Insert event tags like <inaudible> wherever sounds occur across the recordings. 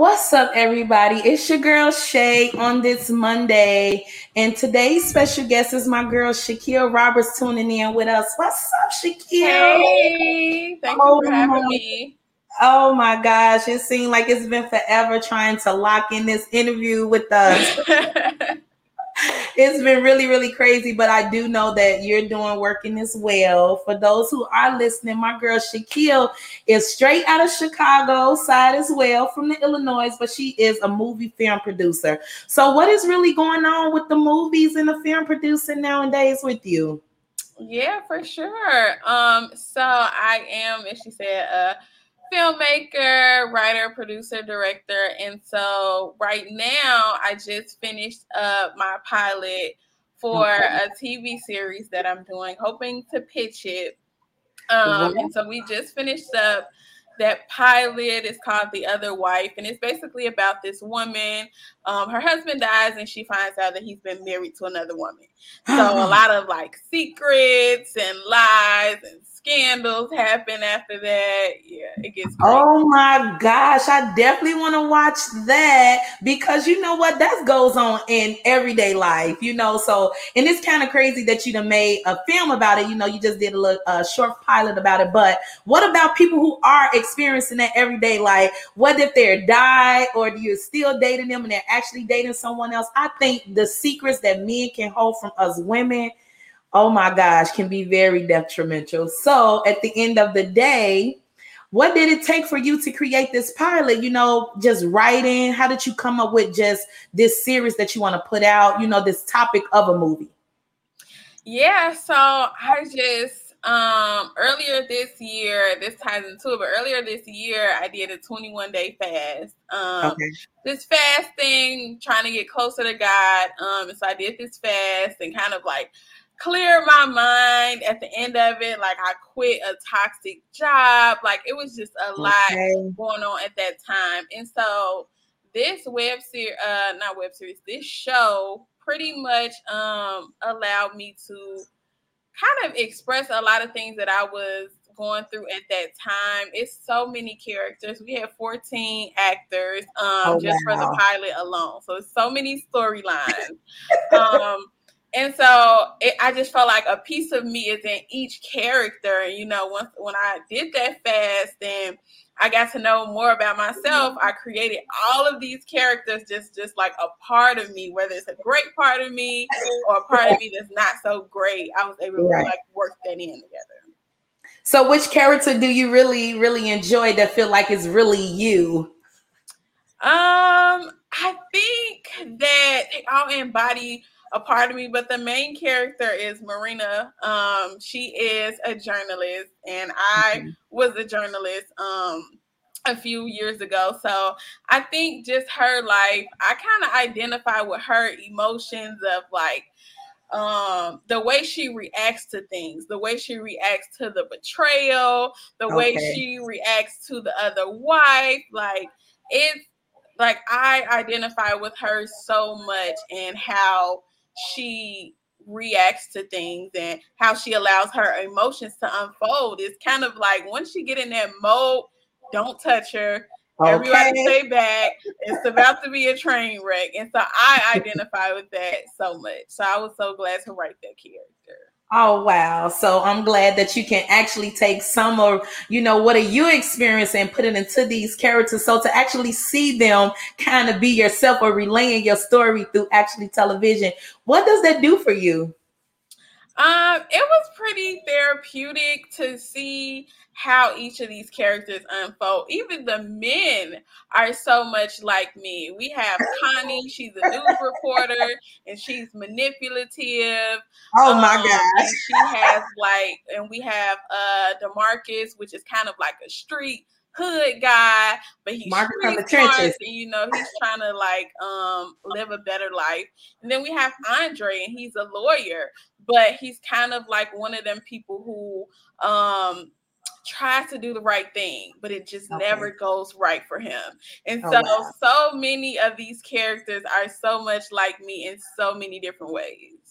What's up, everybody? It's your girl Shay on this Monday, and today's special guest is my girl Shaquille Roberts tuning in with us. What's up, Shaquille? Hey, thank oh you for having oh me. Oh my gosh, it seemed like it's been forever trying to lock in this interview with us. <laughs> it's been really, really crazy, but I do know that you're doing working as well. For those who are listening, my girl Shaquille is straight out of Chicago side as well from the Illinois, but she is a movie film producer. So, what is really going on with the movies and the film producing nowadays with you? Yeah, for sure. Um, so I am, as she said, uh filmmaker, writer, producer, director. And so right now I just finished up my pilot for a TV series that I'm doing, hoping to pitch it. Um, and so we just finished up that pilot is called The Other Wife, and it's basically about this woman. Um, her husband dies, and she finds out that he's been married to another woman. So a <gasps> lot of like secrets and lies and scandals happen after that. Yeah, it gets. Crazy. Oh my gosh, I definitely want to watch that because you know what that goes on in everyday life, you know. So, and it's kind of crazy that you done made a film about it. You know, you just did a, little, a short pilot about it. But what about people who are experiencing that everyday life? What if they're died or do you're still dating them and they're actually dating someone else? I think the secrets that men can hold from us women oh my gosh, can be very detrimental. So at the end of the day, what did it take for you to create this pilot? You know, just writing. How did you come up with just this series that you want to put out? You know, this topic of a movie. Yeah, so I just um earlier this year, this ties into it, but earlier this year I did a 21 day fast. Um okay. this fasting, trying to get closer to God. Um, and so I did this fast and kind of like clear my mind at the end of it. Like I quit a toxic job. Like it was just a lot going on at that time. And so this web series, uh, not web series, this show pretty much um allowed me to kind of express a lot of things that I was going through at that time. It's so many characters. We had 14 actors um oh, just wow. for the pilot alone. So it's so many storylines. <laughs> um and so it, I just felt like a piece of me is in each character. And you know, once when I did that fast and I got to know more about myself, I created all of these characters just just like a part of me, whether it's a great part of me or a part of me that's not so great. I was able right. to like work that in together. So which character do you really, really enjoy that feel like is really you? Um, I think that they all embody a part of me, but the main character is Marina. Um, she is a journalist, and I mm-hmm. was a journalist um a few years ago. So I think just her life, I kind of identify with her emotions of like um the way she reacts to things the way she reacts to the betrayal the okay. way she reacts to the other wife like it's like i identify with her so much and how she reacts to things and how she allows her emotions to unfold. It's kind of like once she get in that mode, don't touch her. Okay. Everybody stay back. It's about to be a train wreck. And so I identify with that so much. So I was so glad to write that character. Oh wow. So I'm glad that you can actually take some of, you know, what are you experiencing and put it into these characters. So to actually see them kind of be yourself or relaying your story through actually television, what does that do for you? Um, it was pretty therapeutic to see how each of these characters unfold. Even the men are so much like me. We have Connie, she's a news reporter and she's manipulative. Oh my um, god. She has like and we have uh Demarcus, which is kind of like a street hood guy, but he's Marcus from the trenches. And, you know, he's trying to like um live a better life. And then we have Andre, and he's a lawyer, but he's kind of like one of them people who um tries to do the right thing, but it just okay. never goes right for him. And oh, so, wow. so many of these characters are so much like me in so many different ways.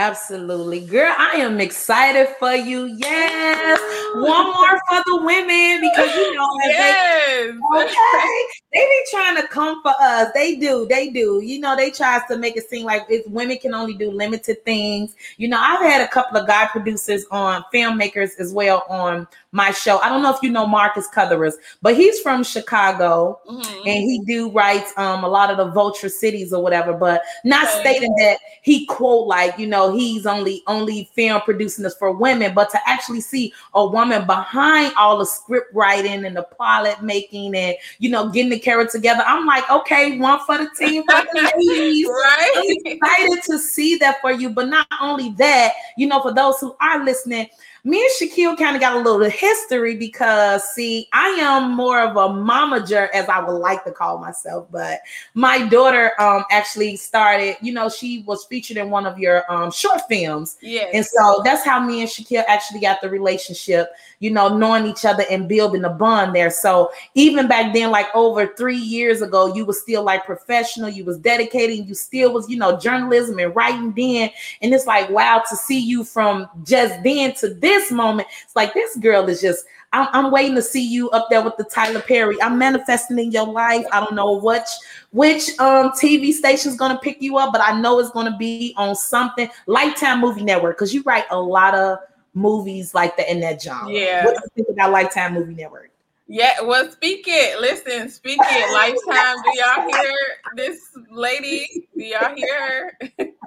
Absolutely. Girl, I am excited for you. Yes. One more for the women because you know yes. they, okay. they be trying to come for us. They do, they do. You know, they tries to make it seem like it's women can only do limited things. You know, I've had a couple of guy producers on filmmakers as well on my show. I don't know if you know Marcus Cutherers, but he's from Chicago mm-hmm. and he do writes um a lot of the vulture cities or whatever, but not okay. stating that he quote like, you know, he's only only film producing this for women, but to actually see a woman behind all the script writing and the pilot making and you know getting the character together. I'm like, okay, one for the team for the <laughs> ladies. right. I'm excited to see that for you. But not only that, you know, for those who are listening, me and Shaquille kind of got a little history because, see, I am more of a momager, as I would like to call myself. But my daughter um, actually started, you know, she was featured in one of your um, short films. Yeah. And so that's how me and Shaquille actually got the relationship, you know, knowing each other and building a bond there. So even back then, like over three years ago, you was still like professional, you was dedicating, you still was, you know, journalism and writing then. And it's like, wow, to see you from just then to this this moment, it's like this girl is just. I'm, I'm waiting to see you up there with the Tyler Perry. I'm manifesting in your life. I don't know which which um TV station is gonna pick you up, but I know it's gonna be on something Lifetime Movie Network because you write a lot of movies like that in that genre. Yeah. What do you think about Lifetime Movie Network? Yeah, well, speak it. Listen, speak it. Lifetime. Do y'all hear this lady? Do y'all hear her? <laughs>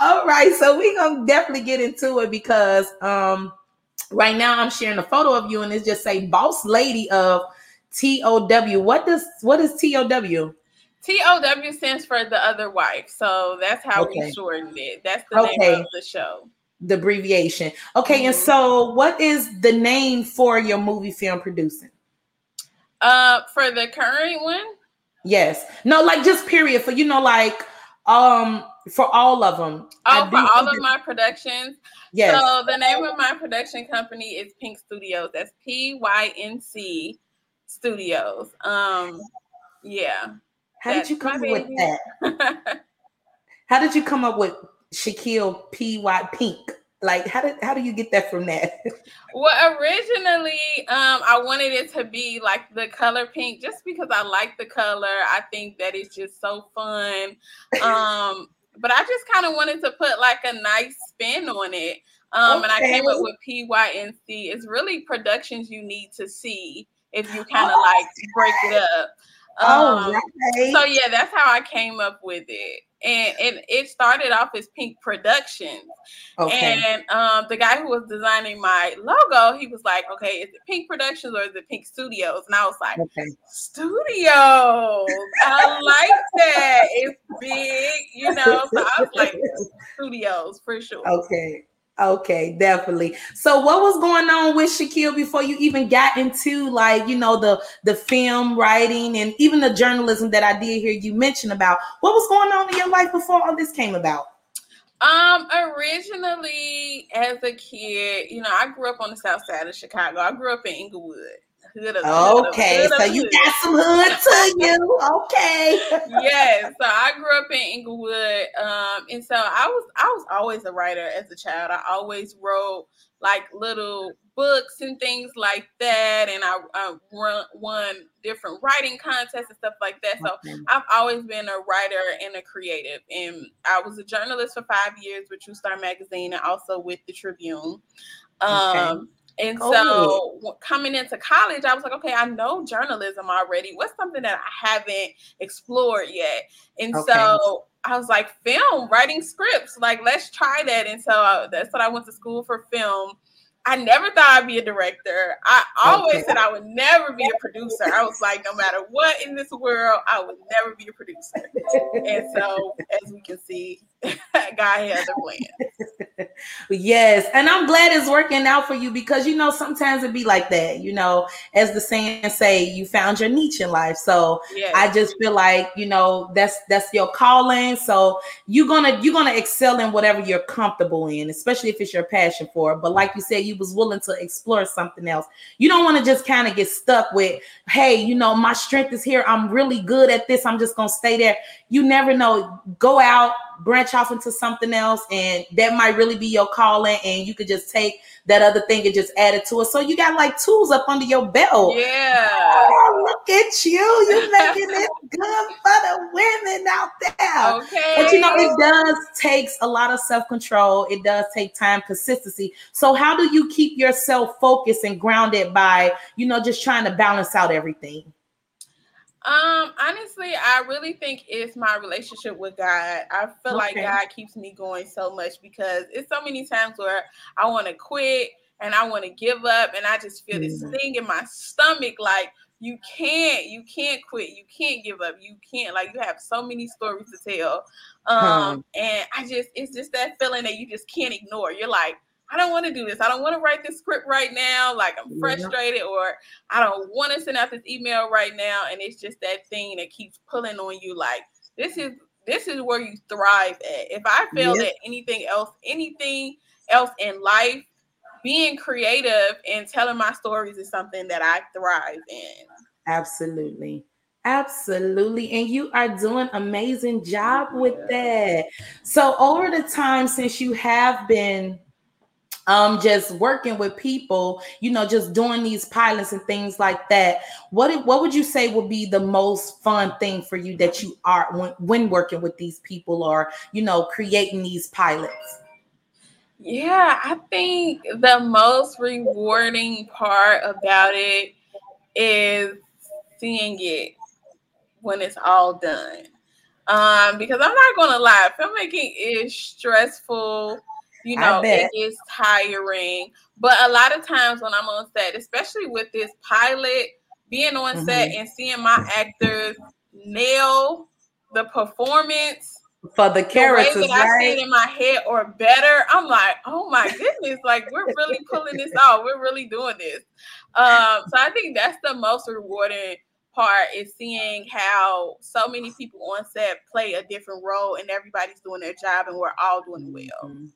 All right, so we're gonna definitely get into it because um right now I'm sharing a photo of you and it's just say boss lady of TOW. What does what is TOW? TOW stands for the other wife. So that's how okay. we shortened it. That's the okay. name of the show. The abbreviation. Okay, mm-hmm. and so what is the name for your movie film producing? Uh for the current one? Yes. No, like just period for you know, like um for all of them. Oh, for all of my productions. Yes. So the name of my production company is PYNC Studios. That's P Y N C Studios. Um, yeah. How did you come up with that? <laughs> how did you come up with Shaquille P Y Pink? Like how did how do you get that from that? <laughs> well, originally, um, I wanted it to be like the color pink, just because I like the color. I think that it's just so fun. <laughs> Um, but I just kind of wanted to put like a nice spin on it. Um, okay. and I came up with PYNC. It's really productions you need to see if you kind of oh, like break it up. Oh, um, oh, right. so yeah, that's how I came up with it and, and it started off as Pink Productions. Okay. And um, the guy who was designing my logo, he was like, "Okay, is it Pink Productions or is it Pync Studios?" And I was like, okay. "Studios, I like that. It's big, you know." So I was like, <laughs> "Studios for sure." Okay. Okay, definitely. So what was going on with Shaquille before you even got into like, you know, the the film writing and even the journalism that I did hear you mention about? What was going on in your life before all this came about? Um, originally as a kid, you know, I grew up on the south side of Chicago. I grew up in Englewood hood of Okay, hood so you got some hood to you. Okay. <laughs> yes. So I grew up in Englewood, Um, and so I was I was always a writer as a child. I always wrote like little books and things like that. And I, I run, won different writing contests and stuff like that. So okay. I've always been a writer and a creative. And I was a journalist for five years with True Star Magazine and also with the Tribune. Um, okay. And oh. so coming into college, I was like, okay, I know journalism already. What's something that I haven't explored yet? And okay. so I was like, film, writing scripts, like let's try that. And so uh, that's what I went to school for film. I never thought I'd be a director. I always said I would never be a producer. I was like, no matter what in this world, I would never be a producer. and so, as we can see, <laughs> God has a plan. <laughs> yes, and I'm glad it's working out for you because you know sometimes it be like that. You know, as the saying say, you found your niche in life. So yes. I just feel like you know that's that's your calling. So you're gonna you're gonna excel in whatever you're comfortable in, especially if it's your passion for it. But like you said, you was willing to explore something else. You don't want to just kind of get stuck with, hey, you know, my strength is here. I'm really good at this. I'm just gonna stay there. You never know. Go out branch off into something else and that might really be your calling and you could just take that other thing and just add it to it. So you got like tools up under your belt. Yeah. Oh, look at you. You're making it <laughs> good for the women out there. Okay. But you know, it does takes a lot of self-control. It does take time, consistency. So how do you keep yourself focused and grounded by, you know, just trying to balance out everything? Um, honestly, I really think it's my relationship with God. I feel okay. like God keeps me going so much because it's so many times where I want to quit and I want to give up, and I just feel this mm-hmm. thing in my stomach like you can't, you can't quit, you can't give up, you can't like you have so many stories to tell. Um, hmm. and I just it's just that feeling that you just can't ignore. You're like, I don't want to do this. I don't want to write this script right now. Like I'm frustrated, yeah. or I don't want to send out this email right now. And it's just that thing that keeps pulling on you. Like this is this is where you thrive at. If I fail yeah. at anything else, anything else in life, being creative and telling my stories is something that I thrive in. Absolutely. Absolutely. And you are doing amazing job with that. So over the time since you have been um just working with people you know just doing these pilots and things like that. What what would you say would be the most fun thing for you that you are when, when working with these people or you know creating these pilots? Yeah i think the most rewarding part about it is seeing it when it's all done. Um because i'm not gonna lie filmmaking is stressful you know, it is tiring. But a lot of times when I'm on set, especially with this pilot, being on mm-hmm. set and seeing my actors nail the performance for the characters, the way that right? I see it in my head or better, I'm like, oh my goodness, like we're really pulling this off. We're really doing this. Um, so I think that's the most rewarding part is seeing how so many people on set play a different role and everybody's doing their job and we're all doing well. Mm-hmm.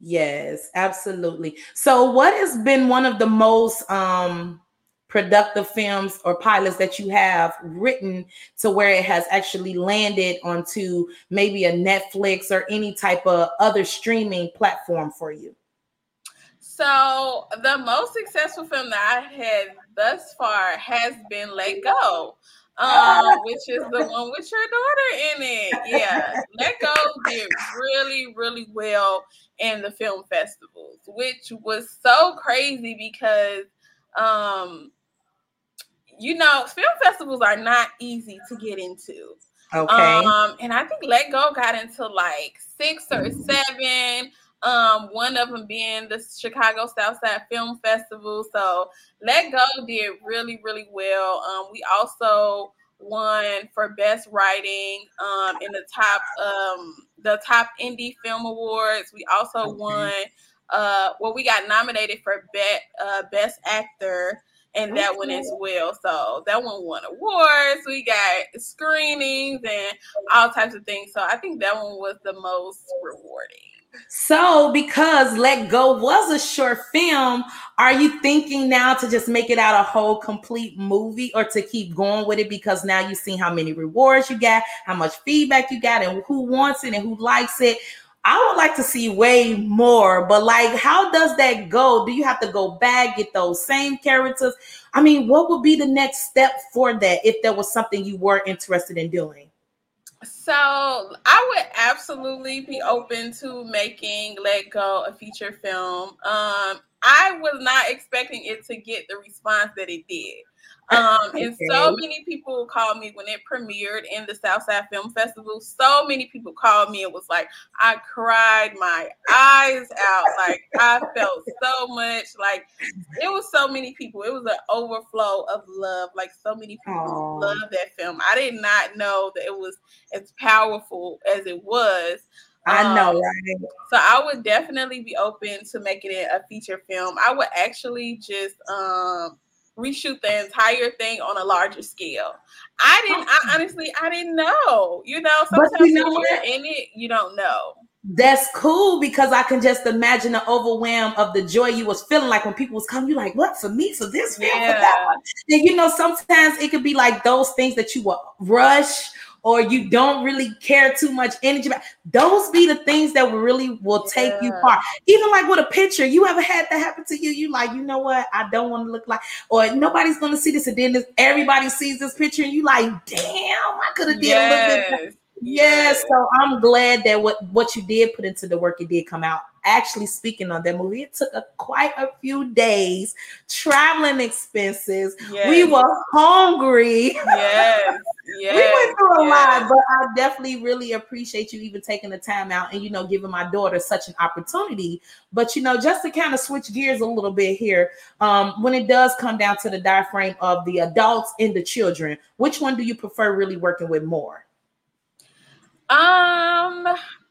Yes, absolutely. So what has been one of the most um productive films or pilots that you have written to where it has actually landed onto maybe a Netflix or any type of other streaming platform for you? So the most successful film that I had thus far has been Let Go um, <laughs> which is the one with your daughter in it. Yeah, Let Go did really, really well in the film festivals, which was so crazy because, um, you know, film festivals are not easy to get into. Okay. Um, and I think Let Go got into like six or seven. Um, one of them being the Chicago Southside Film Festival. So Let Go did really, really well. Um, we also won for best writing um, in the top um, the top indie film awards. We also okay. won. Uh, well, we got nominated for be- uh, best actor and that one as well. So that one won awards. We got screenings and all types of things. So I think that one was the most rewarding. So, because Let Go was a short film, are you thinking now to just make it out a whole complete movie or to keep going with it because now you've seen how many rewards you got, how much feedback you got, and who wants it and who likes it? I would like to see way more, but like, how does that go? Do you have to go back, get those same characters? I mean, what would be the next step for that if there was something you were interested in doing? So I would absolutely be open to making Let Go a feature film. Um, I was not expecting it to get the response that it did. Um, and okay. so many people called me when it premiered in the Southside Film Festival. So many people called me and was like, I cried my eyes out. Like I felt so much. Like it was so many people. It was an overflow of love. Like so many people love that film. I did not know that it was as powerful as it was. I know, um, right? So I would definitely be open to making it a feature film. I would actually just um reshoot the entire thing on a larger scale. I didn't. I honestly, I didn't know. You know, sometimes you know when you're in it, you don't know. That's cool because I can just imagine the overwhelm of the joy you was feeling like when people was coming. You like, what for me? For this film? Yeah. For that one? And you know, sometimes it could be like those things that you will rush or you don't really care too much energy about those be the things that really will take yeah. you far even like with a picture you ever had that happen to you you like you know what i don't want to look like or nobody's gonna see this and then this, everybody sees this picture and you like damn i could have did yes. a little bit Yes, so I'm glad that what what you did put into the work, it did come out. Actually, speaking on that movie, it took a, quite a few days, traveling expenses. Yes. We were hungry. Yes, yes. <laughs> we went through a yes. lot, but I definitely really appreciate you even taking the time out and you know giving my daughter such an opportunity. But you know, just to kind of switch gears a little bit here, um, when it does come down to the diaphragm of the adults and the children, which one do you prefer really working with more? Um,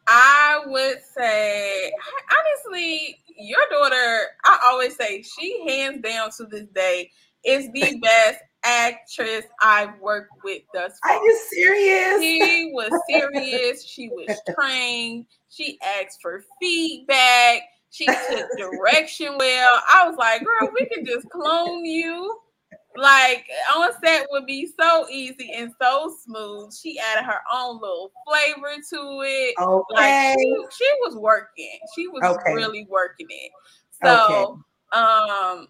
I would say honestly, your daughter, I always say she hands down to this day is the <laughs> best actress I've worked with thus far. Are you serious? She was serious. she was <laughs> trained. She asked for feedback. She took <laughs> direction well. I was like, girl, we can just clone you like on set would be so easy and so smooth. She added her own little flavor to it. Okay. Like she, she was working. She was okay. really working it. So okay. um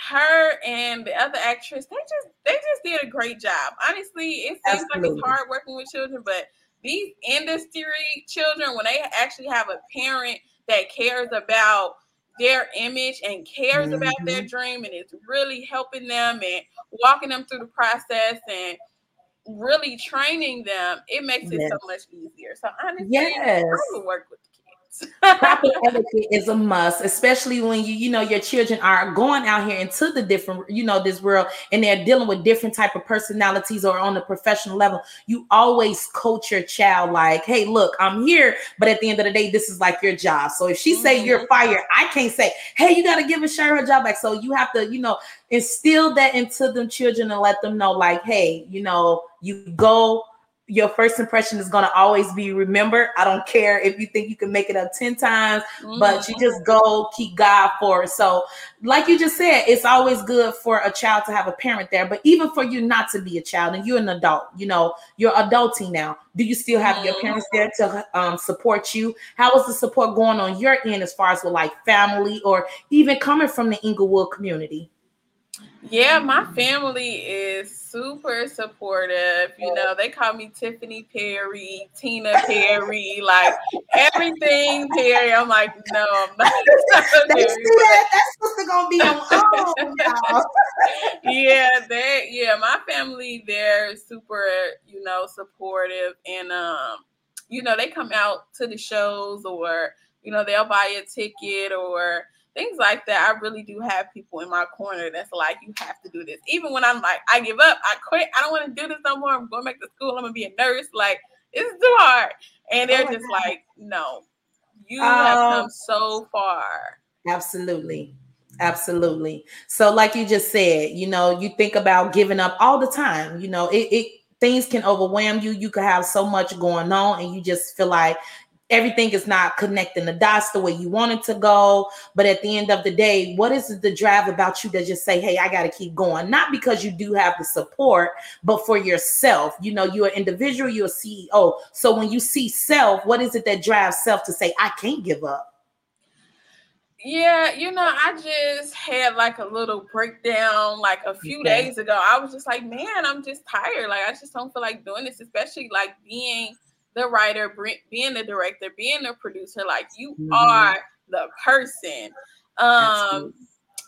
her and the other actress, they just they just did a great job. Honestly, it seems Absolutely. like it's hard working with children, but these industry children, when they actually have a parent that cares about their image and cares about their mm-hmm. dream and is really helping them and walking them through the process and really training them, it makes it yes. so much easier. So honestly, yes. I would work with <laughs> proper etiquette is a must, especially when you you know your children are going out here into the different you know this world and they're dealing with different type of personalities or on a professional level. You always coach your child like, hey, look, I'm here, but at the end of the day, this is like your job. So if she mm-hmm. say you're fired, I can't say, hey, you got to give a share her job back. So you have to you know instill that into them children and let them know like, hey, you know, you go your first impression is going to always be remembered. I don't care if you think you can make it up 10 times, mm-hmm. but you just go keep God for it. So, like you just said, it's always good for a child to have a parent there, but even for you not to be a child and you're an adult, you know, you're adulting now. Do you still have mm-hmm. your parents there to um, support you? How is the support going on your end as far as with like family or even coming from the Englewood community? Yeah, my family is super supportive. You know, they call me Tiffany Perry, Tina Perry, like everything Perry. I'm like, no, I'm not. <laughs> they see that. That's supposed to gonna be on <laughs> own Yeah, they yeah, my family, they're super, you know, supportive and um, you know, they come out to the shows or, you know, they'll buy a ticket or things like that. I really do have people in my corner that's like, you have to do this. Even when I'm like, I give up, I quit, I don't want to do this no more. I'm going back to school. I'm gonna be a nurse. Like, it's too hard. And they're oh just God. like, no, you um, have come so far. Absolutely. Absolutely. So, like you just said, you know, you think about giving up all the time. You know, it, it things can overwhelm you. You could have so much going on, and you just feel like everything is not connecting the dots the way you want it to go. But at the end of the day, what is the drive about you that just say, hey, I got to keep going? Not because you do have the support, but for yourself. You know, you're an individual, you're a CEO. So when you see self, what is it that drives self to say, I can't give up? Yeah, you know, I just had like a little breakdown like a few okay. days ago. I was just like, man, I'm just tired. Like, I just don't feel like doing this, especially like being the writer, being the director, being the producer. Like you mm-hmm. are the person. Um,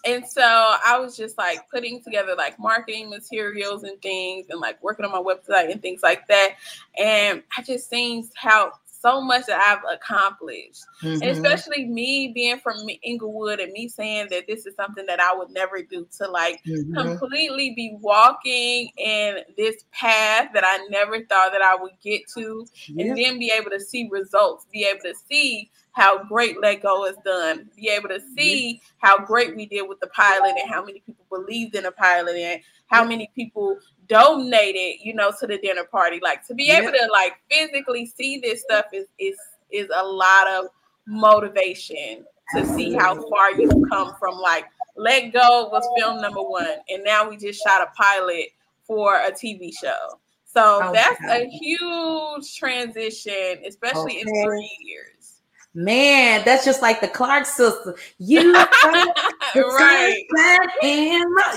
and so I was just like putting together like marketing materials and things and like working on my website and things like that. And I just seen how so much that I've accomplished. Mm-hmm. And especially me being from Englewood and me saying that this is something that I would never do to like mm-hmm. completely be walking in this path that I never thought that I would get to yeah. and then be able to see results, be able to see how great Let Go is done, be able to see how great we did with the pilot and how many people believed in the pilot and how many people donated, you know, to the dinner party. Like to be yeah. able to like physically see this stuff is is is a lot of motivation to see how far you've come from like Let Go was film number one, and now we just shot a pilot for a TV show. So oh, that's God. a huge transition, especially okay. in three years. Man, that's just like the Clark sister. You <laughs> right.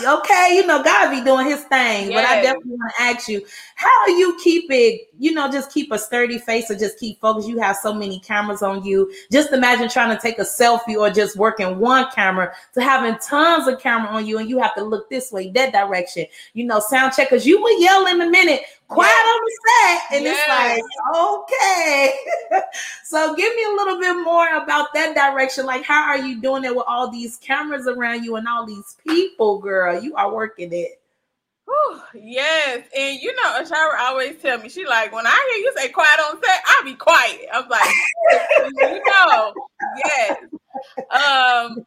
okay, you know, God be doing his thing. Yes. But I definitely want to ask you, how do you keep it, you know, just keep a sturdy face or just keep focused? You have so many cameras on you. Just imagine trying to take a selfie or just working one camera to having tons of camera on you and you have to look this way, that direction, you know, sound check because you will yell in a minute quiet on the set. And it's like, okay. <laughs> so give me a little bit more about that direction. Like, how are you doing it with all these cameras around you and all these people, girl? You are working it. Whew, yes, and you know, Ashara always tell me she like when I hear you say quiet on set, I'll be quiet. I'm like, <laughs> you know, yes. Um,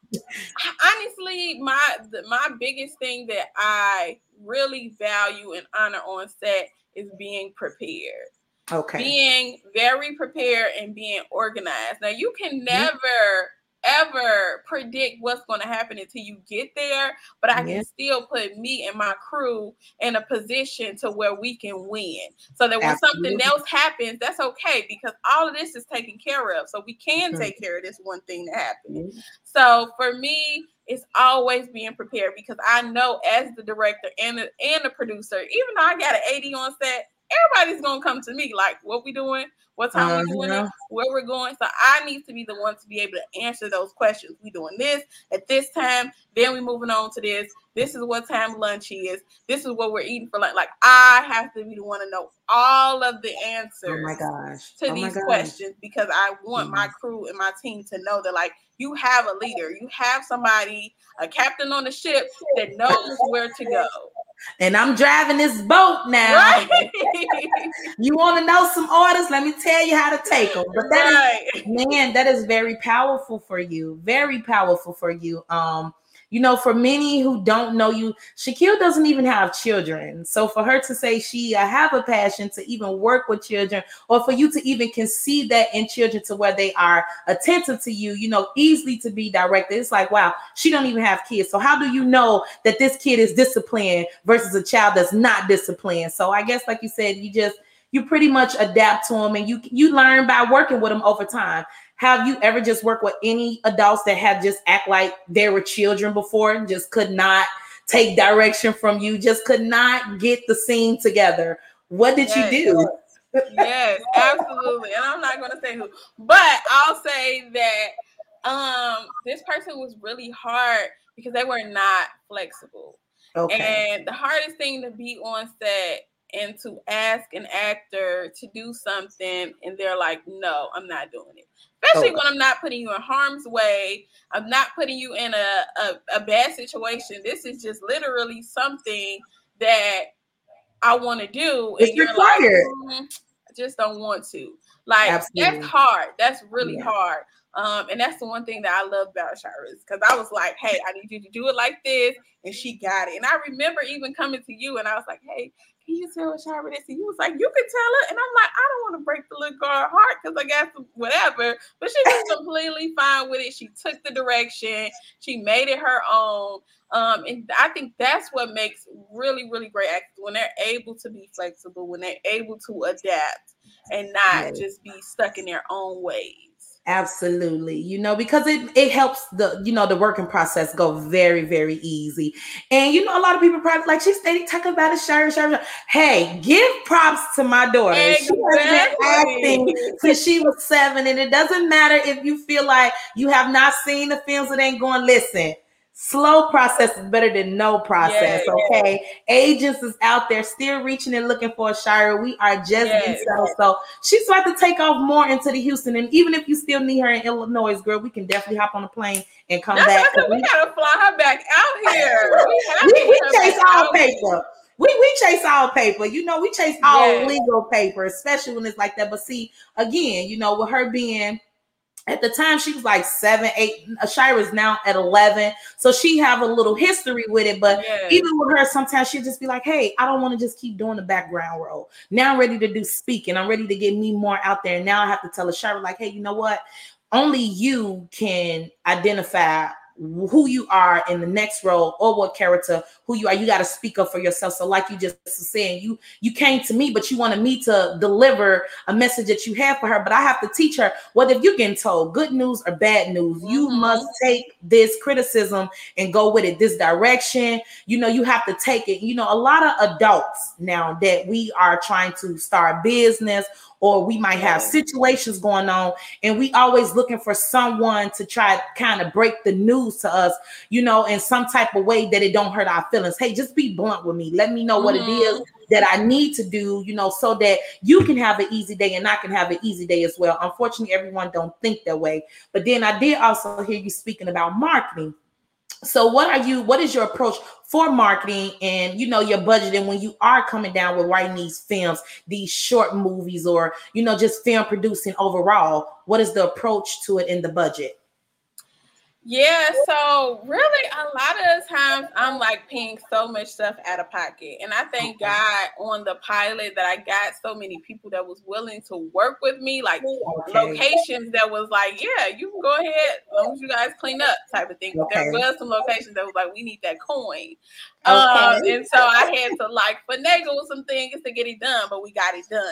honestly, my my biggest thing that I really value and honor on set is being prepared. Okay. Being very prepared and being organized. Now you can never ever predict what's going to happen until you get there, but I can still put me and my crew in a position to where we can win. So that when Absolutely. something else happens, that's okay because all of this is taken care of. So we can mm-hmm. take care of this one thing that happened. Mm-hmm. So for me, it's always being prepared because I know as the director and the, and the producer, even though I got an AD on set, everybody's gonna come to me like, "What we doing? What time uh, we doing yeah. it? Where we're going?" So I need to be the one to be able to answer those questions. We doing this at this time, then we moving on to this. This is what time lunch is. This is what we're eating for lunch. Like I have to be the one to know all of the answers. Oh my gosh! To oh these questions because I want mm-hmm. my crew and my team to know that like you have a leader, you have somebody, a captain on the ship that knows where to go. And I'm driving this boat now. Right. <laughs> you want to know some orders? Let me tell you how to take them. But that right. is, man, that is very powerful for you. Very powerful for you. Um, you know, for many who don't know you, Shaquille doesn't even have children. So for her to say she I have a passion to even work with children, or for you to even conceive that in children to where they are attentive to you, you know, easily to be directed. It's like, wow, she don't even have kids. So how do you know that this kid is disciplined versus a child that's not disciplined? So I guess, like you said, you just you pretty much adapt to them and you you learn by working with them over time have you ever just worked with any adults that have just act like they were children before and just could not take direction from you, just could not get the scene together? What did yes. you do? yes, absolutely. And I'm not gonna say who, but I'll say that um this person was really hard because they were not flexible. Okay. And the hardest thing to be on set and to ask an actor to do something and they're like, no, I'm not doing it especially when I'm not putting you in harm's way. I'm not putting you in a, a, a bad situation. This is just literally something that I want to do. It's required. Like, mm, I just don't want to. Like Absolutely. that's hard. That's really yeah. hard. Um, and that's the one thing that I love about Shira's because I was like, hey, I need you to do it like this. And she got it. And I remember even coming to you and I was like, hey, can you tell Shira this? And he was like, you can tell her. And I'm like, I don't want to break the little girl heart because I got some whatever. But she was completely fine with it. She took the direction. She made it her own. Um, and I think that's what makes really, really great actors when they're able to be flexible, when they're able to adapt and not just be stuck in their own ways. Absolutely. You know, because it it helps the you know the working process go very, very easy. And you know, a lot of people probably like she's steady talking about a shirt, shirt, shirt. Hey, give props to my daughter. Exactly. She has been acting since she was seven. And it doesn't matter if you feel like you have not seen the films that ain't going, listen Slow process is better than no process. Okay. Agents is out there still reaching and looking for a Shira. We are just yeah, getting. So she's about to take off more into the Houston. And even if you still need her in Illinois, girl, we can definitely hop on a plane and come That's back. We, we gotta fly her back out <laughs> here. We, we, we chase all paper. We, we chase all paper, you know, we chase all legal paper, especially when it's like that. But see, again, you know, with her being at the time she was like seven, eight. Shira's now at 11. So she have a little history with it. But yeah. even with her, sometimes she'll just be like, hey, I don't want to just keep doing the background role. Now I'm ready to do speaking. I'm ready to get me more out there. Now I have to tell Shira, like, hey, you know what? Only you can identify who you are in the next role or what character who you are you got to speak up for yourself. So like you just saying you you came to me but you wanted me to deliver a message that you have for her but i have to teach her what if you're getting told good news or bad news? Mm-hmm. you must take this criticism and go with it this direction. You know you have to take it. You know a lot of adults now that we are trying to start business or we might have situations going on and we always looking for someone to try kind of break the news to us you know in some type of way that it don't hurt our feelings. Hey just be blunt with me. Let me know what mm-hmm. it is that i need to do you know so that you can have an easy day and i can have an easy day as well. Unfortunately everyone don't think that way. But then i did also hear you speaking about marketing so what are you what is your approach for marketing and you know your budget and when you are coming down with writing these films these short movies or you know just film producing overall? What is the approach to it in the budget yeah, so really a lot of times I'm like paying so much stuff out of pocket. And I thank God on the pilot that I got so many people that was willing to work with me, like okay. locations that was like, yeah, you can go ahead as long as you guys clean up type of thing. Okay. There was some locations that was like, we need that coin. Okay. Um, and so I had to like finagle some things to get it done, but we got it done.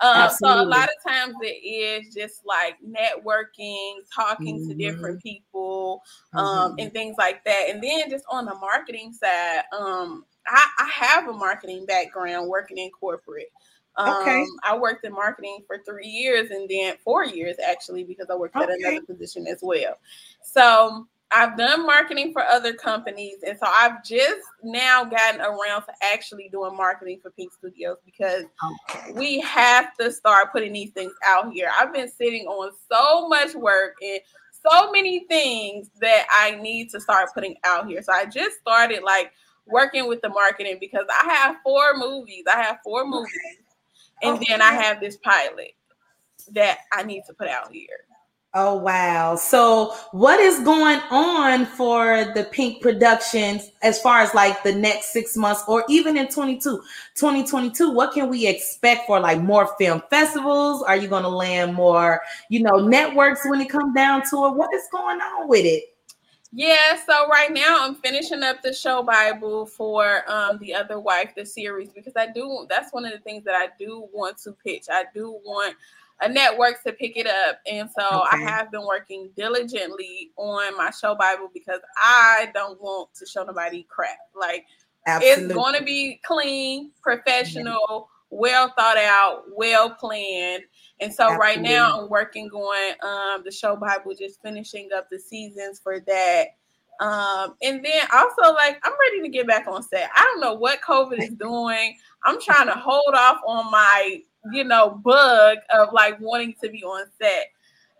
Uh, so a lot of times it is just like networking, talking mm-hmm. to different mm-hmm. people, um, mm-hmm. and things like that. And then just on the marketing side, um, I, I have a marketing background working in corporate. Um, okay. I worked in marketing for three years and then four years actually because I worked okay. at another position as well. So I've done marketing for other companies, and so I've just now gotten around to actually doing marketing for PYNC Studios because okay. we have to start putting these things out here. I've been sitting on so much work and so many things that I need to start putting out here. So I just started like working with the marketing because I have four movies. I have four movies, and then I have this pilot that I need to put out here. Oh wow. So what is going on for the Pink Productions as far as like the next 6 months or even in 22 2022 what can we expect for like more film festivals? Are you going to land more, you know, networks when it comes down to it? What is going on with it? Yeah, so right now I'm finishing up the show Bible for um the other wife, the series, because I do that's one of the things that I do want to pitch. I do want a network to pick it up. And so okay. I have been working diligently on my show Bible because I don't want to show nobody crap. Like Absolutely. it's going to be clean, professional, well thought out, well planned. And so Absolutely. right now I'm working on um, the show Bible, just finishing up the seasons for that. Um, and then also like I'm ready to get back on set. I don't know what COVID is doing. I'm trying to hold off on my you know, bug of like wanting to be on set.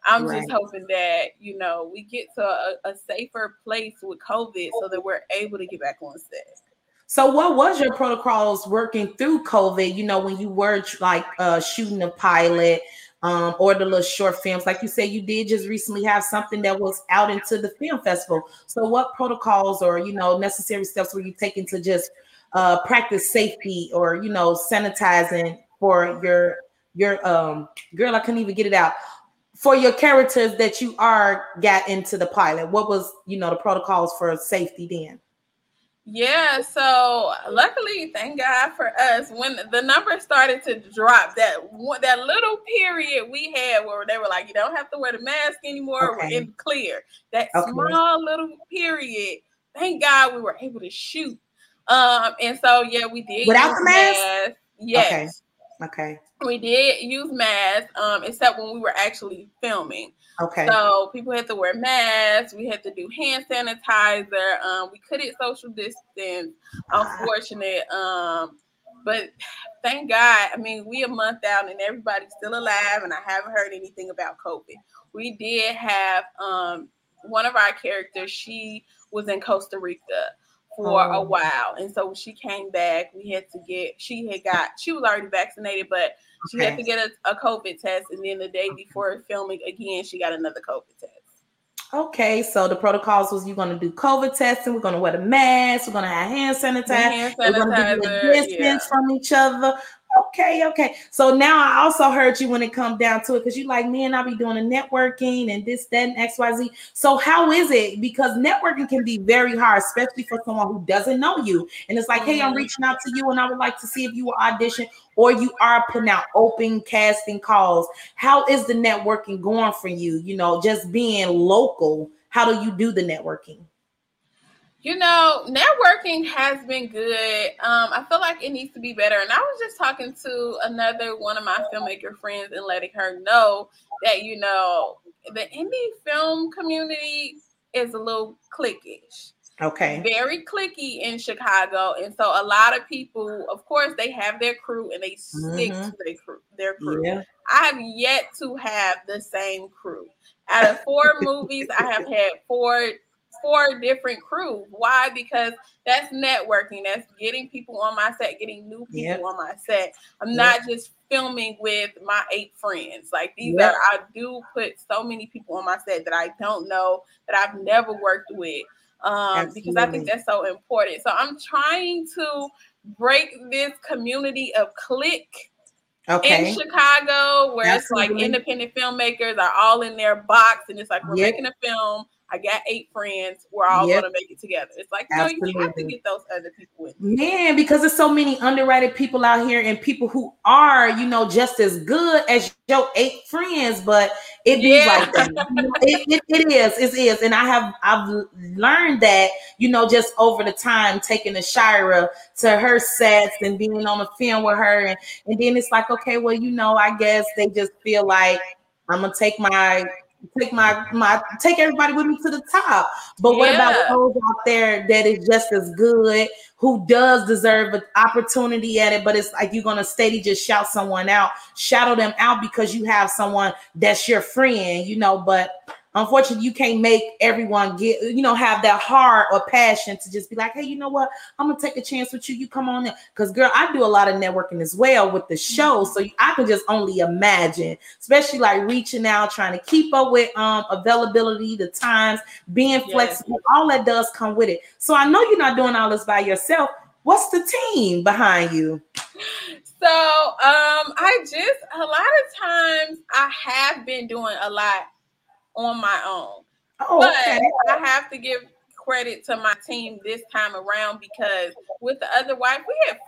I'm right. just hoping that, you know, we get to a, a safer place with COVID so that we're able to get back on set. So, what was your protocols working through COVID? You know, when you were like uh, shooting a pilot um, or the little short films, like you said, you did just recently have something that was out into the film festival. So, what protocols or you know necessary steps were you taking to just uh, practice safety or you know sanitizing for your your um girl, I couldn't even get it out. For your characters that you are got into the pilot, what was you know the protocols for safety then? Yeah, so luckily, thank God for us, when the numbers started to drop, that that little period we had where they were like, you don't have to wear the mask anymore, okay. we're in clear. That okay. small little period, thank God we were able to shoot. Um, and so yeah, we did without the mask. mask. Yes. Okay. Okay. We did use masks, um, except when we were actually filming. Okay. So people had to wear masks. We had to do hand sanitizer. Um, we couldn't social distance, unfortunate. Um, but thank God. I mean, we a month out and everybody's still alive, and I haven't heard anything about COVID. We did have um one of our characters. She was in Costa Rica for oh. a while. And so when she came back, we had to get, she had got, she was already vaccinated, but she okay. had to get a, a, COVID test. And then the day before filming again, she got another COVID test. Okay, so the protocols was you're going to do COVID testing, we're going to wear the mask, we're going to have hand sanitizer, hand sanitizer we're going to distance yeah. from each other. Okay, okay. So now I also heard you when it comes down to it because you like, man, I'll be doing a networking and this, that, and XYZ. So how is it? Because networking can be very hard, especially for someone who doesn't know you. And it's like, hey, I'm mm-hmm. reaching out to you and I would like to see if you will audition or you are putting out open casting calls. How is the networking going for you? You know, just being local, how do you do the networking? You know, networking has been good. Um, I feel like it needs to be better. And I was just talking to another one of my filmmaker friends and letting her know that, you know, the indie film community is a little cliquish. Okay. Very clicky in Chicago. And so a lot of people, of course, they have their crew and they stick mm-hmm. to their crew, their crew. Yeah. I have yet to have the same crew. Out of four <laughs> movies, I have had four four different crews. Why? Because that's networking. That's getting people on my set, getting new people yep. on my set. I'm yep. not just filming with my eight friends. Like these yep. are I do put so many people on my set that I don't know that I've never worked with. Um, because I think that's so important. So I'm trying to break this community of click okay. in Chicago where Absolutely. it's like independent filmmakers are all in their box and it's like we're yep. making a film I got eight friends. We're all yep. gonna make it together. It's like no, you have to get those other people in. Man, because there's so many underrated people out here and people who are, you know, just as good as your eight friends, but it be yeah. like that. it, it, it is, it is. And I have I've learned that, you know, just over the time taking the Shira to her sets and being on the film with her. And, and then it's like, okay, well, you know, I guess they just feel like I'm gonna take my take my my take everybody with me to the top. But what yeah. about those out there that is just as good, who does deserve an opportunity at it, but it's like you're gonna steady just shout someone out, shadow them out because you have someone that's your friend, you know, but Unfortunately, you can't make everyone get, you know, have that heart or passion to just be like, hey, you know what? I'm gonna take a chance with you. You come on in. Because girl, I do a lot of networking as well with the show. So I can just only imagine, especially like reaching out, trying to keep up with um availability, the times, being yes. flexible, all that does come with it. So I know you're not doing all this by yourself. What's the team behind you? So um I just a lot of times I have been doing a lot on my own. Oh, okay. But I have to give credit to my team this time around because with the other wife, we had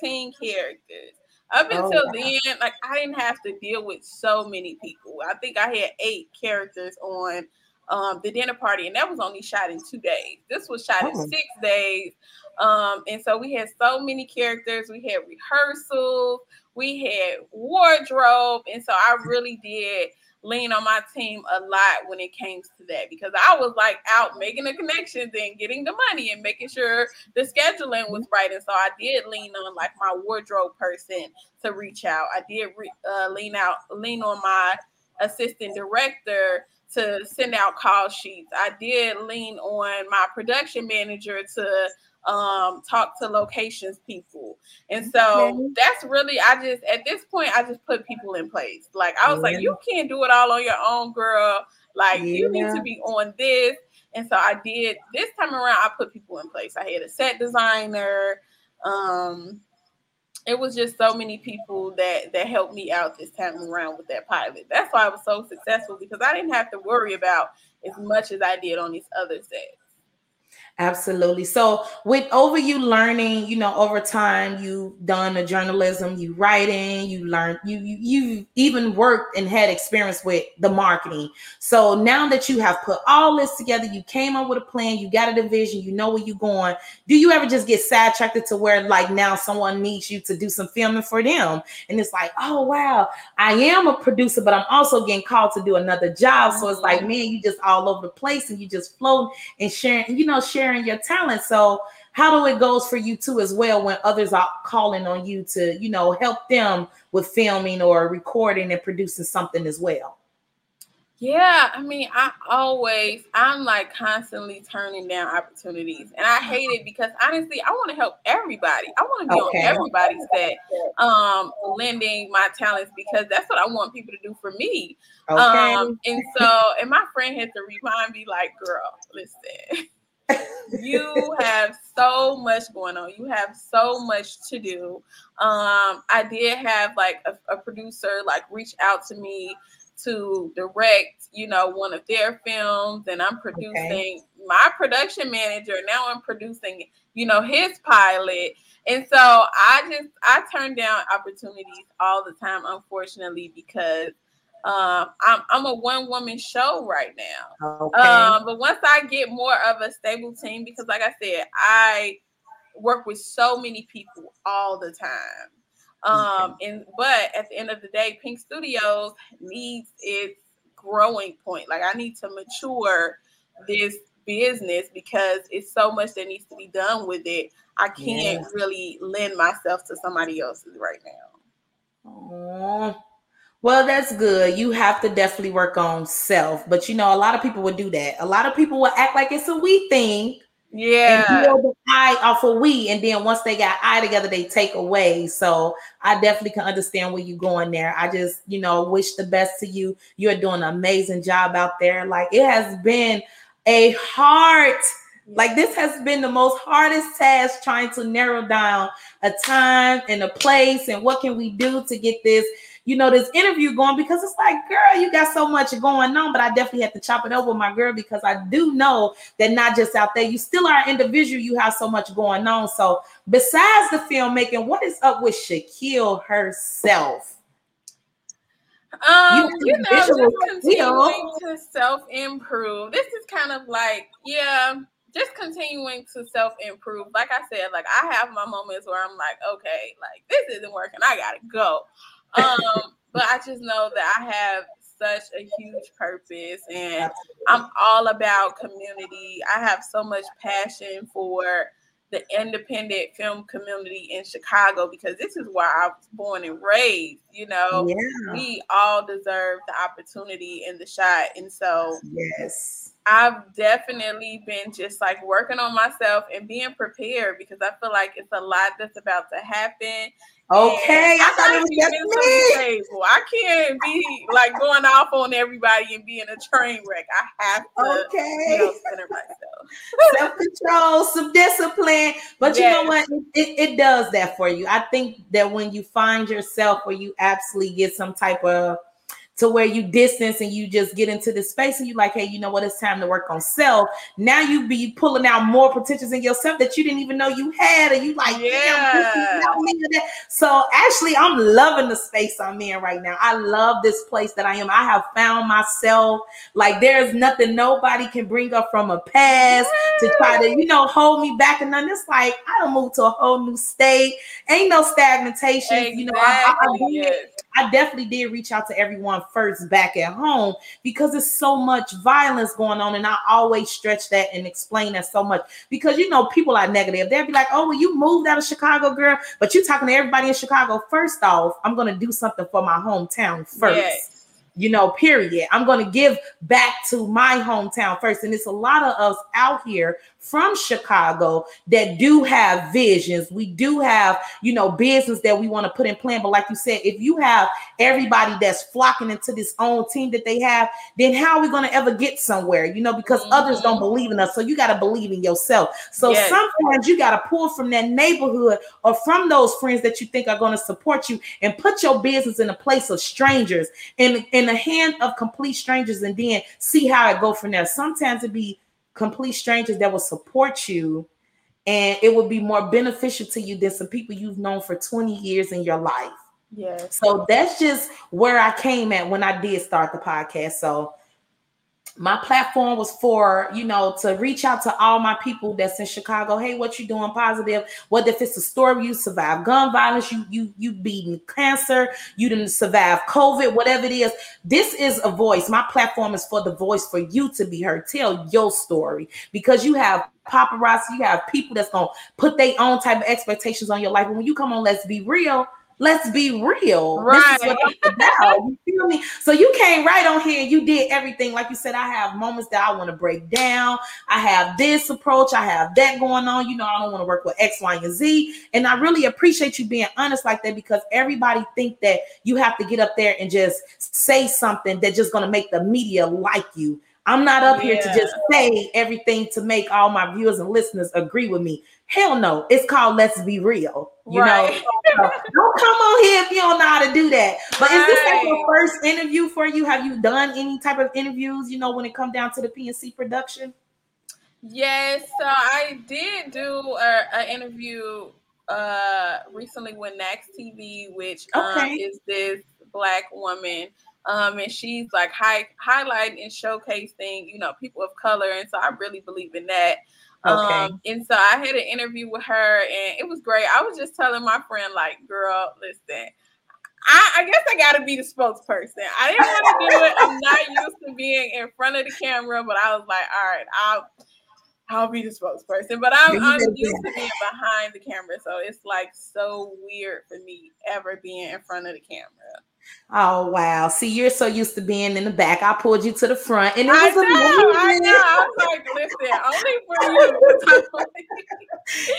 14 characters. Up oh, until oh, wow. then, like I didn't have to deal with so many people. I think I had eight characters on um, the dinner party, and that was only shot in two days. This was shot oh. in six days. Um, and so we had so many characters. We had rehearsals, we had wardrobe, and so I really did lean on my team a lot when it came to that because I was like out making the connections and getting the money and making sure the scheduling was right. And so I did lean on like my wardrobe person to reach out. I did re- uh, lean out, lean on my assistant director to send out call sheets. I did lean on my production manager to um talk to locations people. And so okay. that's really i just at this point i just put people in place. Like i was yeah. like you can't do it all on your own girl. Like yeah. you need to be on this. And so i did this time around i put people in place. I had a set designer. Um it was just so many people that that helped me out this time around with that pilot. That's why i was so successful because i didn't have to worry about as much as i did on these other sets Absolutely. So with over you learning, you know, over time, you done the journalism, you writing, you learned, you, you you even worked and had experience with the marketing. So now that you have put all this together, you came up with a plan, you got a division, you know where you're going. Do you ever just get sidetracked to where like now someone needs you to do some filming for them? And it's like, oh wow, I am a producer, but I'm also getting called to do another job. So it's like, mm-hmm. man, you just all over the place and you just float and sharing, you know, sharing sharing your talent. So how do it goes for you too as well when others are calling on you to, you know, help them with filming or recording and producing something as well? Yeah, I mean, I always, I'm like constantly turning down opportunities, and I hate it because honestly, I want to help everybody. I want to be okay. on everybody's set, um, lending my talents because that's what I want people to do for me. Okay. Um, and so, and my friend had to remind me, like, girl, listen, you have so much going on. You have so much to do. Um, I did have like a, a producer like reach out to me to direct, you know, one of their films, and I'm producing okay. my production manager. Now I'm producing, you know, his pilot. And so I just I turn down opportunities all the time, unfortunately, because um, I'm I'm a one woman show right now. Okay. Um, but once I get more of a stable team, because like I said, I work with so many people all the time. Um, okay. and but at the end of the day, PYNC Studios needs its growing point. Like I need to mature this business because it's so much that needs to be done with it. I can't yeah. really lend myself to somebody else's right now. Aww. Well, that's good. You have to definitely work on self. But you know, a lot of people would do that. A lot of people will act like it's a we thing. Yeah. And the I off of we. And then once they got I together, they take away. So I definitely can understand where you're going there. I just, you know, wish the best to you. You're doing an amazing job out there. Like it has been a hard like this has been the most hardest task trying to narrow down a time and a place and what can we do to get this you know, this interview going because it's like, girl, you got so much going on, but I definitely have to chop it up with my girl because I do know that not just out there, you still are an individual, you have so much going on. So, besides the filmmaking, what is up with Shaquille herself? Um, you, know, just continuing to self improve. This is kind of like, yeah, just continuing to self improve. Like I said, like I have my moments where I'm like, okay, like this isn't working. I gotta go. Um, but I just know that I have such a huge purpose and I'm all about community. I have so much passion for the independent film community in Chicago because this is where I was born and raised. You know, yeah. we all deserve the opportunity and the shot. And so, yes, I've definitely been just like working on myself and being prepared because I feel like it's a lot that's about to happen. Okay, I, I thought it was just me. I can't be like going off on everybody and being a train wreck. I have to okay. you know, center myself. Self control, some discipline. But yes. you know what? It, it does that for you. I think that when you find yourself where you absolutely get some type of to where you distance and you just get into the space and you like, hey, you know what? It's time to work on self. Now you be pulling out more potentials in yourself that you didn't even know you had, and you like, yeah. So actually, I'm loving the space I'm in right now. I love this place that I am. I have found myself. Like there's nothing nobody can bring up from a past yeah. to try to, you know, hold me back. And then it's like I don't move to a whole new state. Ain't no stagnation. Exactly. You know, I, I, I. I definitely did reach out to everyone first back at home because there's so much violence going on. And I always stretch that and explain that so much because you know, people are negative. They'll be like, oh, well, you moved out of Chicago, girl, but you're talking to everybody in Chicago. First off, I'm going to do something for my hometown first. Yes you know, period. I'm going to give back to my hometown first. And it's a lot of us out here from Chicago that do have visions. We do have, you know, business that we want to put in plan. But like you said, if you have everybody that's flocking into this own team that they have, then how are we going to ever get somewhere? You know, because mm-hmm. others don't believe in us. So you got to believe in yourself. So yes. sometimes you got to pull from that neighborhood or from those friends that you think are going to support you and put your business in a place of strangers in, in the hand of complete strangers and then see how it go from there. Sometimes it be complete strangers that will support you and it will be more beneficial to you than some people you've known for 20 years in your life. Yes. So that's just where I came at when I did start the podcast. So my platform was for you know to reach out to all my people that's in chicago. Hey what you doing? Positive. What if it's a story? You survive gun violence. You you you beating cancer. You didn't survive covid whatever it is. This is a voice. My platform is for the voice for you to be heard. Tell your story. Because you have paparazzi. You have people that's gonna put their own type of expectations on your life. And when you come on let's be real Let's be real. Right. This is what about. You feel me? So you came right on here and you did everything. Like you said, I have moments that I want to break down. I have this approach. I have that going on. You know, I don't want to work with X, Y, and Z. And I really appreciate you being honest like that because everybody think that you have to get up there and just say something that's just going to make the media like you. I'm not up yeah. here to just say everything to make all my viewers and listeners agree with me. Hell no. It's called Let's Be Real. You right. know, don't come on here if you don't know how to do that. But right. is this like your first interview for you? Have you done any type of interviews, you know, when it comes down to the PYNC production? Yes, so I did do an interview uh recently with Nax TV, which um, okay. is this black woman um, and she's like high, highlighting and showcasing, you know, people of color, and so I really believe in that. Okay. Um, and so I had an interview with her, and it was great. I was just telling my friend, like, girl, listen, I, I guess I got to be the spokesperson. I didn't want to do it. I'm not used to being in front of the camera, but I was like, all right, I'll. I'll be the spokesperson, but I'm, I'm used to being behind the camera, so it's like so weird for me ever being in front of the camera. Oh wow! See, you're so used to being in the back. I pulled you to the front, and it was I know, amazing. I know. I was like, listen, only for you.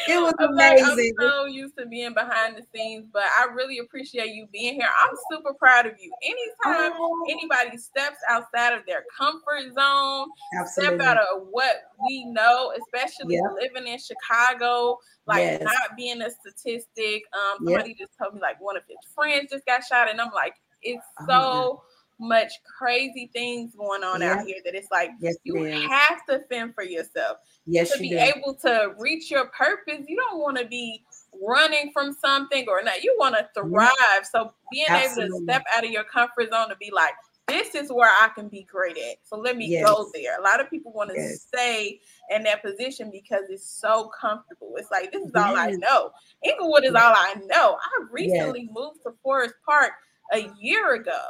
<laughs> it was amazing. Like, I'm so used to being behind the scenes, but I really appreciate you being here. I'm super proud of you. Anytime oh. anybody steps outside of their comfort zone, Absolutely. step out of what we know, especially yep. living in Chicago, like yes. not being a statistic. Um, somebody yep. just told me like one of his friends just got shot, and I'm like, it's oh, so much crazy things going on yeah. out here that it's like yes, you have to fend for yourself. Yes, to be do. able to reach your purpose, you don't want to be running from something or not. You want to thrive. Yeah. So being Absolutely. able to step out of your comfort zone to be like, this is where I can be great at. So let me yes. go there. A lot of people want to yes. stay in that position because it's so comfortable. It's like this is all I know. Englewood is all I know. I recently moved to Forest Park a year ago.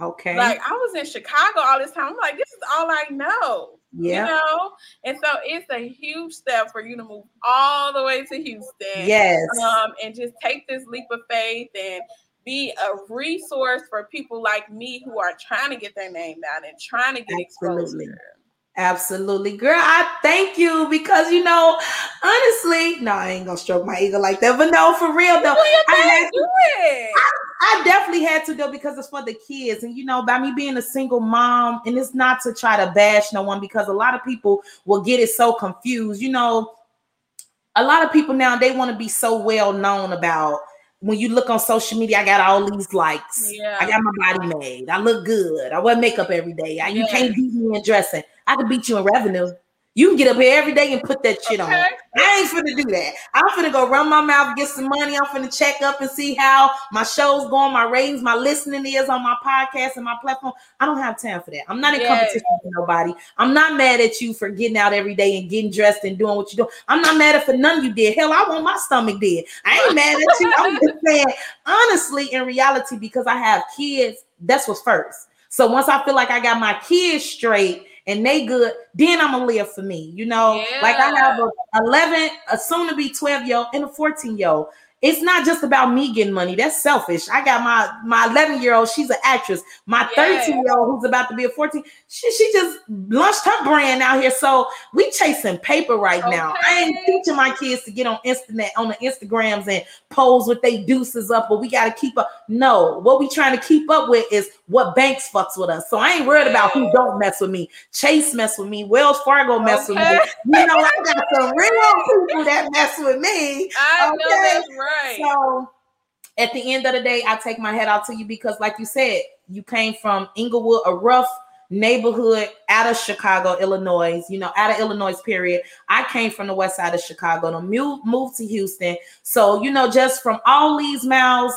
Okay. Like I was in Chicago all this time. I'm like, this is all I know. Yeah. You know? And so it's a huge step for you to move all the way to Houston. Yes. Um, and just take this leap of faith and be a resource for people like me who are trying to get their name out and trying to get Absolutely. exposure. Absolutely, girl. I thank you because you know, honestly, no, I ain't gonna stroke my ego like that, but no, for real though, I had to, I, I, definitely had to though because it's for the kids, and you know, by me being a single mom, and it's not to try to bash no one because a lot of people will get it so confused. You know, a lot of people now they want to be so well known about when you look on social media, I got all these likes. Yeah. I got my body made. I look good. I wear makeup every day. I, you can't beat me in dressing. I could beat you in revenue. You can get up here every day and put that shit okay. on. I ain't finna do that. I'm finna go run my mouth, get some money. I'm finna check up and see how my show's going, my ratings, my listening is on my podcast and my platform. I don't have time for that. I'm not in yes. competition with nobody. I'm not mad at you for getting out every day and getting dressed and doing what you do. I'm not mad at for none of you did. Hell, I want my stomach dead. I ain't mad at you. I'm just <laughs> saying, honestly, in reality, because I have kids, that's what's first. So once I feel like I got my kids straight and they good, then I'm gonna live for me. You know, yeah. like I have a 11, a soon to be 12 year old and a 14 year old it's not just about me getting money. That's selfish. I got my my 11 year old. She's an actress. My 13 year old, who's about to be a 14, she she just launched her brand out here. So we chasing paper right okay. now. I ain't teaching my kids to get on internet on the Instagrams and pose with they deuces up, but we got to keep up. No, what we trying to keep up with is what banks fucks with us. So I ain't worried about who don't mess with me. Chase mess with me. Wells Fargo mess okay. with me. You know, I got some real <laughs> people that mess with me. I okay? know that's right right. So at the end of the day, I take my head out to you because, like you said, you came from Englewood, a rough neighborhood out of Chicago, Illinois, you know, out of Illinois, period. I came from the west side of Chicago to move, move to Houston. So, you know, just from all these miles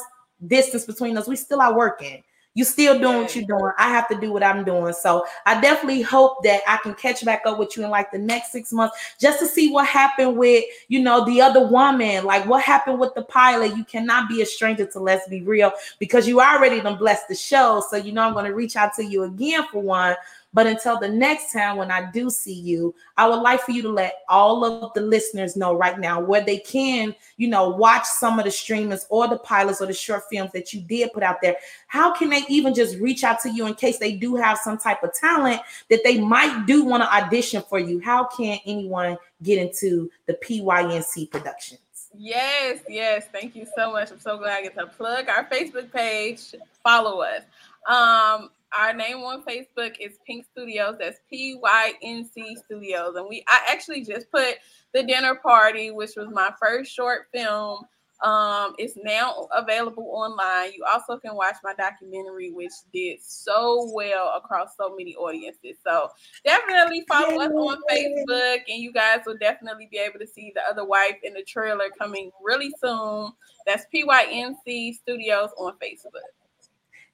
distance between us, we still are working. You still doing what you're doing. I have to do what I'm doing. So I definitely hope that I can catch back up with you in like the next six months just to see what happened with, you know, the other woman. Like what happened with the pilot. You cannot be a stranger to Let's Be Real because you already done blessed the show. So you know I'm going to reach out to you again for one. But until the next time when I do see you, I would like for you to let all of the listeners know right now where they can, you know, watch some of the streamers or the pilots or the short films that you did put out there. How can they even just reach out to you in case they do have some type of talent that they might do want to audition for you? How can anyone get into the PYNC production? Yes, yes. Thank you so much. I'm so glad I get to plug our Facebook page. Follow us. Um, our name on Facebook is PYNC Studios. That's P Y N C Studios, and we I actually just put the dinner party, which was my first short film. Um, it's now available online. You also can watch my documentary, which did so well across so many audiences. So definitely follow us on Facebook, and you guys will definitely be able to see the other wife in the trailer coming really soon. That's PYNC Studios on Facebook.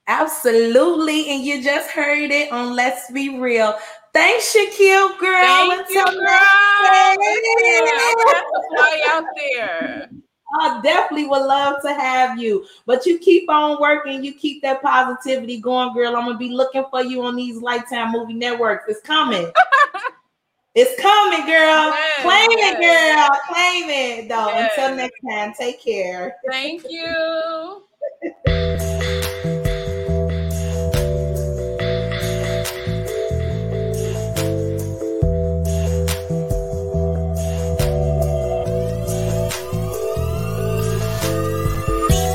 Absolutely. And you just heard it on Let's Be Real. Thanks, Shaquille, girl. Thank Until you, girl. That's fly out there. <laughs> I definitely would love to have you, but you keep on working. You keep that positivity going, girl. I'm gonna be looking for you on these Lifetime movie networks. It's coming. <laughs> it's coming, girl. Yes, claim yes. it, girl. Claim it, though. Yes. Until next time, take care. Thank you. <laughs>